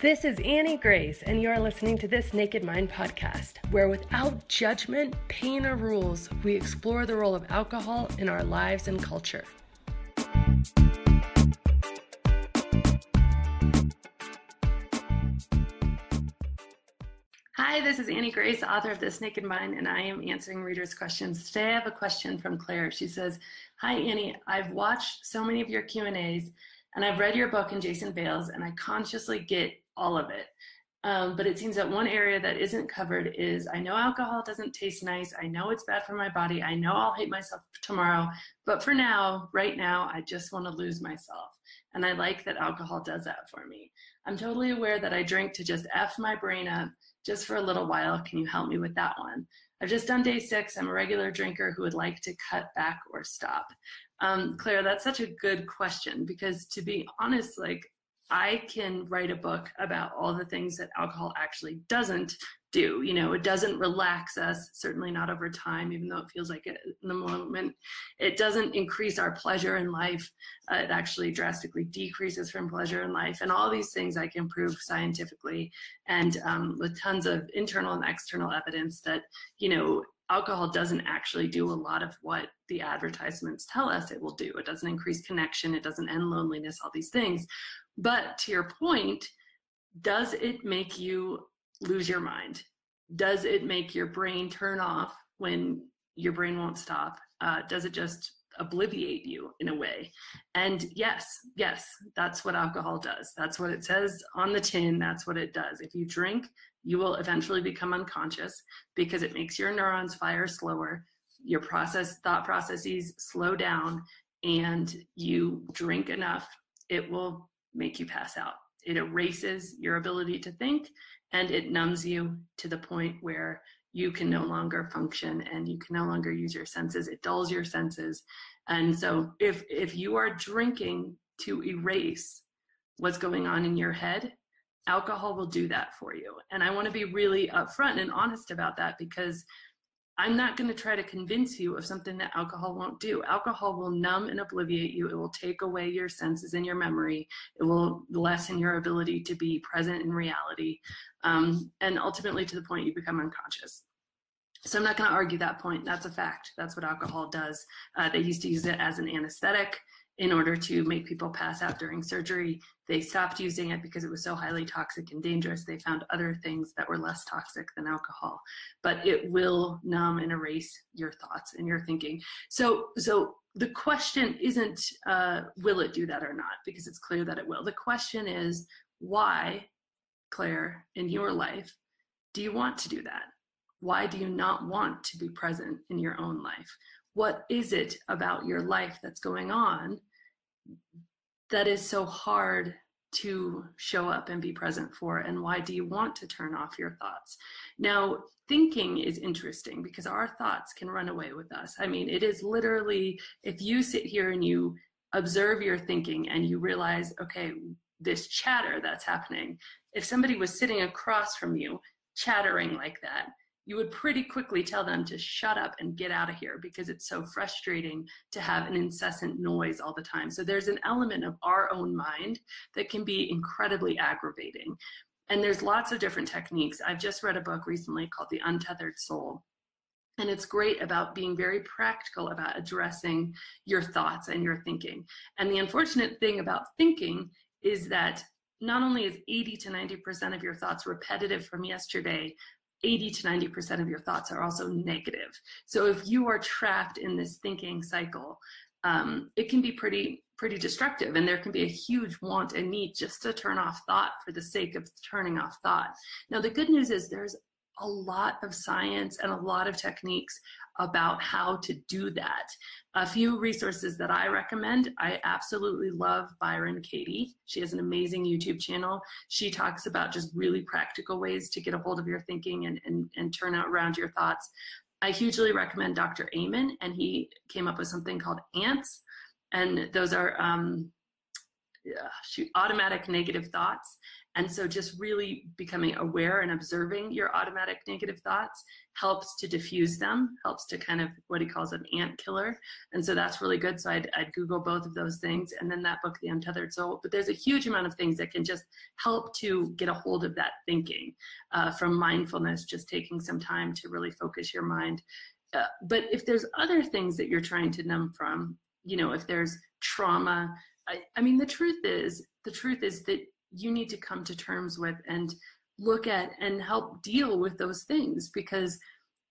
This is Annie Grace, and you are listening to this Naked Mind podcast, where without judgment, pain, or rules, we explore the role of alcohol in our lives and culture. Hi, this is Annie Grace, author of This Naked Mind, and I am answering readers' questions. Today I have a question from Claire. She says, Hi, Annie. I've watched so many of your Q&As, and I've read your book in Jason Vale's, and I consciously get all of it. Um, but it seems that one area that isn't covered is I know alcohol doesn't taste nice. I know it's bad for my body. I know I'll hate myself tomorrow. But for now, right now, I just want to lose myself. And I like that alcohol does that for me. I'm totally aware that I drink to just F my brain up just for a little while. Can you help me with that one? I've just done day six. I'm a regular drinker who would like to cut back or stop. Um, Claire, that's such a good question because to be honest, like I can write a book about all the things that alcohol actually doesn't do. You know, it doesn't relax us, certainly not over time, even though it feels like it in the moment. It doesn't increase our pleasure in life. Uh, it actually drastically decreases from pleasure in life. And all these things I can prove scientifically and um, with tons of internal and external evidence that, you know, alcohol doesn't actually do a lot of what the advertisements tell us it will do. It doesn't increase connection, it doesn't end loneliness, all these things. But to your point, does it make you lose your mind? Does it make your brain turn off when your brain won't stop? Uh, does it just obliviate you in a way? And yes, yes, that's what alcohol does. That's what it says on the tin. That's what it does. If you drink, you will eventually become unconscious because it makes your neurons fire slower. Your process, thought processes slow down, and you drink enough, it will make you pass out. It erases your ability to think and it numbs you to the point where you can no longer function and you can no longer use your senses. It dulls your senses. And so if if you are drinking to erase what's going on in your head, alcohol will do that for you. And I want to be really upfront and honest about that because I'm not going to try to convince you of something that alcohol won't do. Alcohol will numb and obliviate you. It will take away your senses and your memory. It will lessen your ability to be present in reality. Um, and ultimately, to the point you become unconscious. So I'm not going to argue that point. That's a fact. That's what alcohol does. Uh, they used to use it as an anesthetic in order to make people pass out during surgery. They stopped using it because it was so highly toxic and dangerous. They found other things that were less toxic than alcohol, but it will numb and erase your thoughts and your thinking. So, so the question isn't uh, will it do that or not because it's clear that it will. The question is why, Claire, in your life, do you want to do that? Why do you not want to be present in your own life? What is it about your life that's going on that is so hard to show up and be present for? And why do you want to turn off your thoughts? Now thinking is interesting because our thoughts can run away with us. I mean it is literally if you sit here and you observe your thinking and you realize okay this chatter that's happening if somebody was sitting across from you chattering like that you would pretty quickly tell them to shut up and get out of here because it's so frustrating to have an incessant noise all the time. So there's an element of our own mind that can be incredibly aggravating. And there's lots of different techniques. I've just read a book recently called The Untethered Soul. And it's great about being very practical about addressing your thoughts and your thinking. And the unfortunate thing about thinking is that not only is 80 to 90% of your thoughts repetitive from yesterday, 80 to 90% of your thoughts are also negative. So if you are trapped in this thinking cycle, um, it can be pretty pretty destructive and there can be a huge want and need just to turn off thought for the sake of turning off thought. Now the good news is there's a lot of science and a lot of techniques about how to do that. A few resources that I recommend. I absolutely love Byron Katie. She has an amazing YouTube channel. She talks about just really practical ways to get a hold of your thinking and, and, and turn around your thoughts. I hugely recommend Dr. Amen, and he came up with something called ANTS. And those are um, shoot, automatic negative thoughts. And so just really becoming aware and observing your automatic negative thoughts helps to diffuse them, helps to kind of what he calls an ant killer. And so that's really good. So I'd, I'd Google both of those things. And then that book, The Untethered Soul. But there's a huge amount of things that can just help to get a hold of that thinking uh, from mindfulness, just taking some time to really focus your mind. Uh, but if there's other things that you're trying to numb from, you know, if there's trauma, I, I mean, the truth is, the truth is that you need to come to terms with and look at and help deal with those things because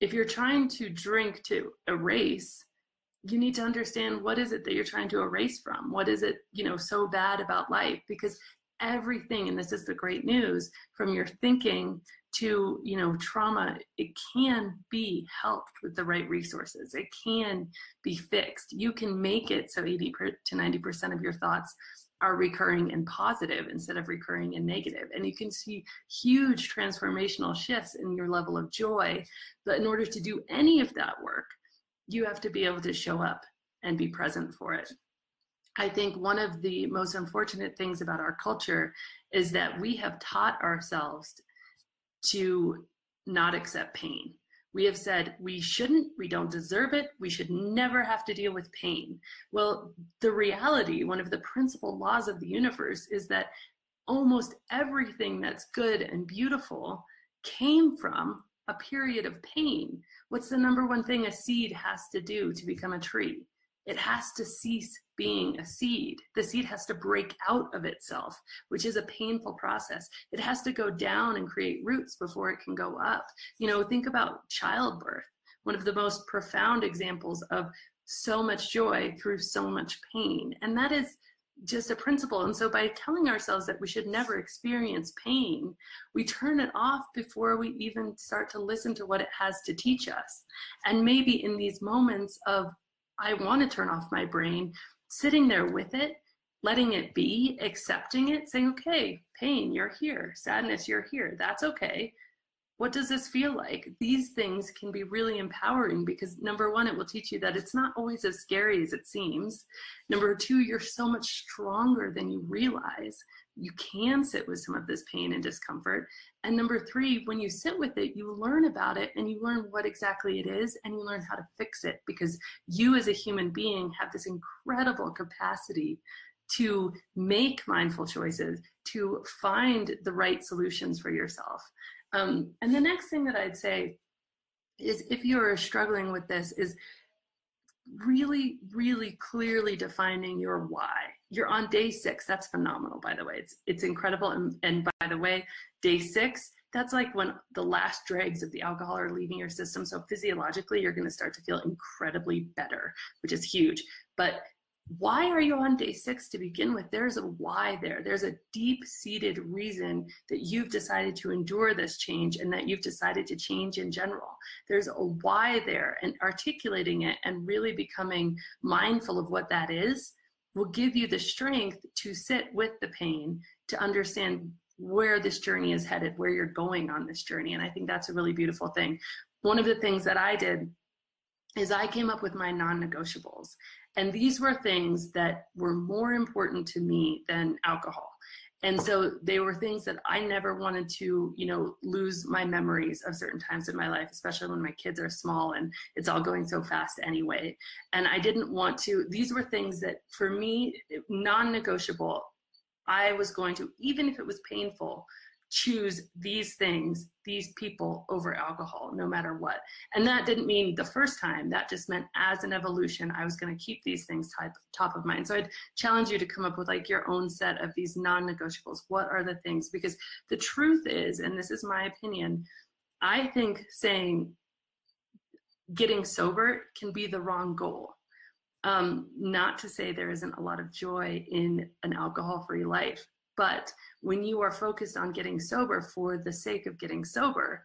if you're trying to drink to erase you need to understand what is it that you're trying to erase from? What is it you know so bad about life? Because everything and this is the great news from your thinking to you know trauma it can be helped with the right resources it can be fixed you can make it so 80 to 90 percent of your thoughts are recurring and positive instead of recurring and negative. And you can see huge transformational shifts in your level of joy. But in order to do any of that work, you have to be able to show up and be present for it. I think one of the most unfortunate things about our culture is that we have taught ourselves to not accept pain we have said we shouldn't, we don't deserve it, we should never have to deal with pain. Well, the reality, one of the principal laws of the universe is that almost everything that's good and beautiful came from a period of pain. What's the number one thing a seed has to do to become a tree? It has to cease being a seed. The seed has to break out of itself, which is a painful process. It has to go down and create roots before it can go up. You know, think about childbirth, one of the most profound examples of so much joy through so much pain. And that is just a principle. And so by telling ourselves that we should never experience pain, we turn it off before we even start to listen to what it has to teach us. And maybe in these moments of I want to turn off my brain, sitting there with it, letting it be, accepting it, saying, okay, pain, you're here. Sadness, you're here. That's okay. What does this feel like? These things can be really empowering because number one, it will teach you that it's not always as scary as it seems. Number two, you're so much stronger than you realize you can sit with some of this pain and discomfort. And number three, when you sit with it, you learn about it and you learn what exactly it is and you learn how to fix it because you as a human being have this incredible capacity to make mindful choices, to find the right solutions for yourself. Um, and the next thing that I'd say is if you're struggling with this, is really, really clearly defining your why. You're on day six. That's phenomenal, by the way. It's it's incredible. And, and by the way, day six, that's like when the last dregs of the alcohol are leaving your system. So physiologically, you're going to start to feel incredibly better, which is huge. But why are you on day six to begin with? There's a why there. There's a deep seated reason that you've decided to endure this change and that you've decided to change in general. There's a why there, and articulating it and really becoming mindful of what that is will give you the strength to sit with the pain, to understand where this journey is headed, where you're going on this journey. And I think that's a really beautiful thing. One of the things that I did is I came up with my non negotiables. And these were things that were more important to me than alcohol. And so they were things that I never wanted to, you know, lose my memories of certain times in my life, especially when my kids are small and it's all going so fast anyway. And I didn't want to, these were things that for me, non negotiable, I was going to, even if it was painful, choose these things, these people over alcohol, no matter what. And that didn't mean the first time, that just meant as an evolution, I was going to keep these things type, top of mind. So I'd challenge you to come up with like your own set of these non negotiables. What are the things? Because the truth is, and this is my opinion, I think saying getting sober can be the wrong goal. Um, not to say there isn't a lot of joy in an alcohol free life, but when you are focused on getting sober for the sake of getting sober,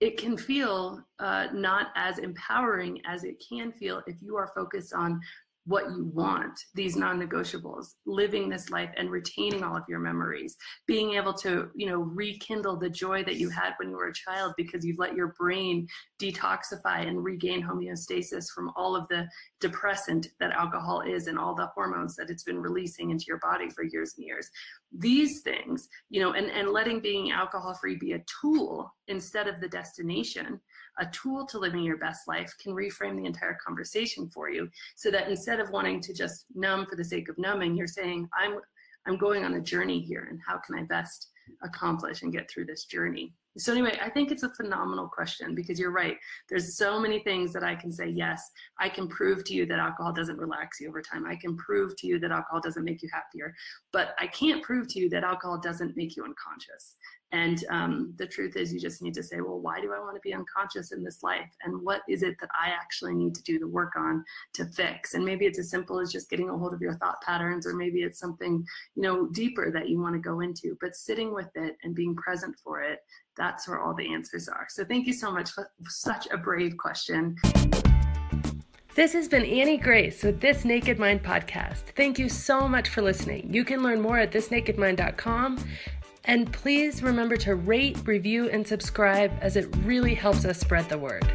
it can feel uh, not as empowering as it can feel if you are focused on what you want, these non-negotiables, living this life and retaining all of your memories, being able to, you know, rekindle the joy that you had when you were a child because you've let your brain detoxify and regain homeostasis from all of the depressant that alcohol is and all the hormones that it's been releasing into your body for years and years. These things, you know, and, and letting being alcohol free be a tool instead of the destination, a tool to living your best life can reframe the entire conversation for you. So that instead of wanting to just numb for the sake of numbing, you're saying, I'm I'm going on a journey here and how can I best accomplish and get through this journey? So anyway, I think it's a phenomenal question because you're right. There's so many things that I can say, yes, I can prove to you that alcohol doesn't relax you over time. I can prove to you that alcohol doesn't make you happier, but I can't prove to you that alcohol doesn't make you unconscious. And um, the truth is, you just need to say, well, why do I want to be unconscious in this life? And what is it that I actually need to do the work on to fix? And maybe it's as simple as just getting a hold of your thought patterns, or maybe it's something, you know, deeper that you want to go into. But sitting with it and being present for it, that's where all the answers are. So thank you so much for such a brave question. This has been Annie Grace with This Naked Mind podcast. Thank you so much for listening. You can learn more at thisnakedmind.com and please remember to rate, review, and subscribe as it really helps us spread the word.